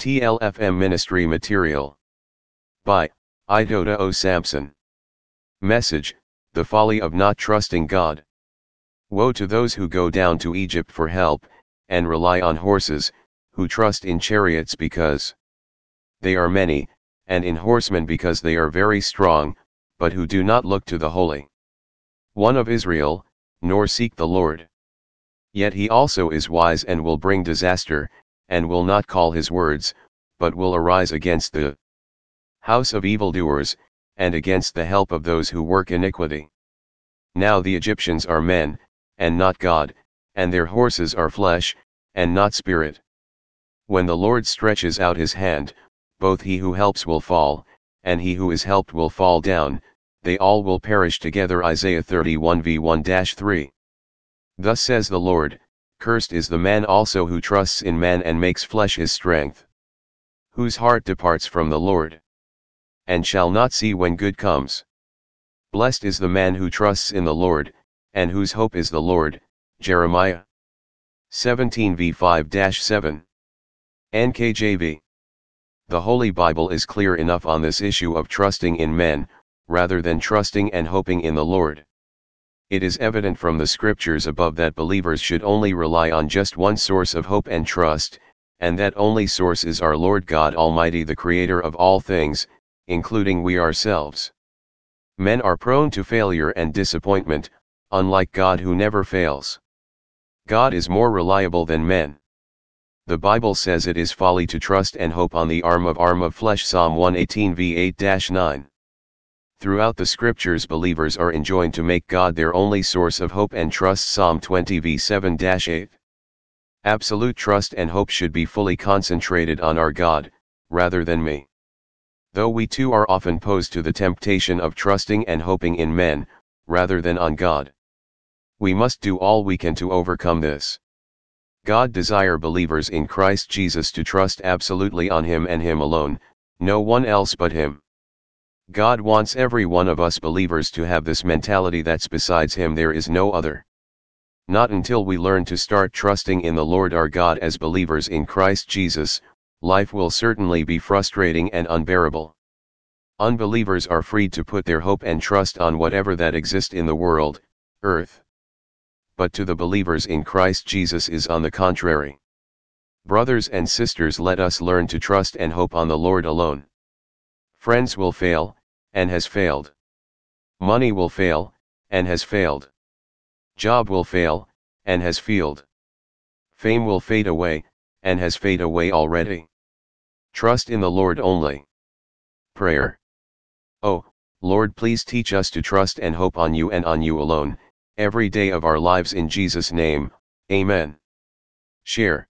TLFM Ministry Material. By, Idoda O. Sampson. Message, The Folly of Not Trusting God. Woe to those who go down to Egypt for help, and rely on horses, who trust in chariots because they are many, and in horsemen because they are very strong, but who do not look to the Holy One of Israel, nor seek the Lord. Yet he also is wise and will bring disaster, and will not call his words, but will arise against the house of evildoers, and against the help of those who work iniquity. Now the Egyptians are men, and not God, and their horses are flesh, and not spirit. When the Lord stretches out his hand, both he who helps will fall, and he who is helped will fall down, they all will perish together. Isaiah 31 v 1 3. Thus says the Lord, Cursed is the man also who trusts in man and makes flesh his strength. Whose heart departs from the Lord. And shall not see when good comes. Blessed is the man who trusts in the Lord, and whose hope is the Lord. Jeremiah 17 v 5 7. NKJV. The Holy Bible is clear enough on this issue of trusting in men, rather than trusting and hoping in the Lord. It is evident from the scriptures above that believers should only rely on just one source of hope and trust, and that only source is our Lord God Almighty the Creator of all things, including we ourselves. Men are prone to failure and disappointment, unlike God who never fails. God is more reliable than men. The Bible says it is folly to trust and hope on the arm of arm of flesh Psalm 118 v 8-9. Throughout the scriptures believers are enjoined to make God their only source of hope and trust Psalm 20 v 7-8. Absolute trust and hope should be fully concentrated on our God, rather than me. Though we too are often posed to the temptation of trusting and hoping in men, rather than on God. We must do all we can to overcome this. God desire believers in Christ Jesus to trust absolutely on Him and Him alone, no one else but Him. God wants every one of us believers to have this mentality that's besides Him there is no other. Not until we learn to start trusting in the Lord our God as believers in Christ Jesus, life will certainly be frustrating and unbearable. Unbelievers are free to put their hope and trust on whatever that exists in the world, earth. But to the believers in Christ Jesus is on the contrary. Brothers and sisters let us learn to trust and hope on the Lord alone. Friends will fail, and has failed. Money will fail, and has failed. Job will fail, and has failed. Fame will fade away, and has faded away already. Trust in the Lord only. Prayer. Oh, Lord please teach us to trust and hope on you and on you alone, every day of our lives in Jesus' name, Amen. Share.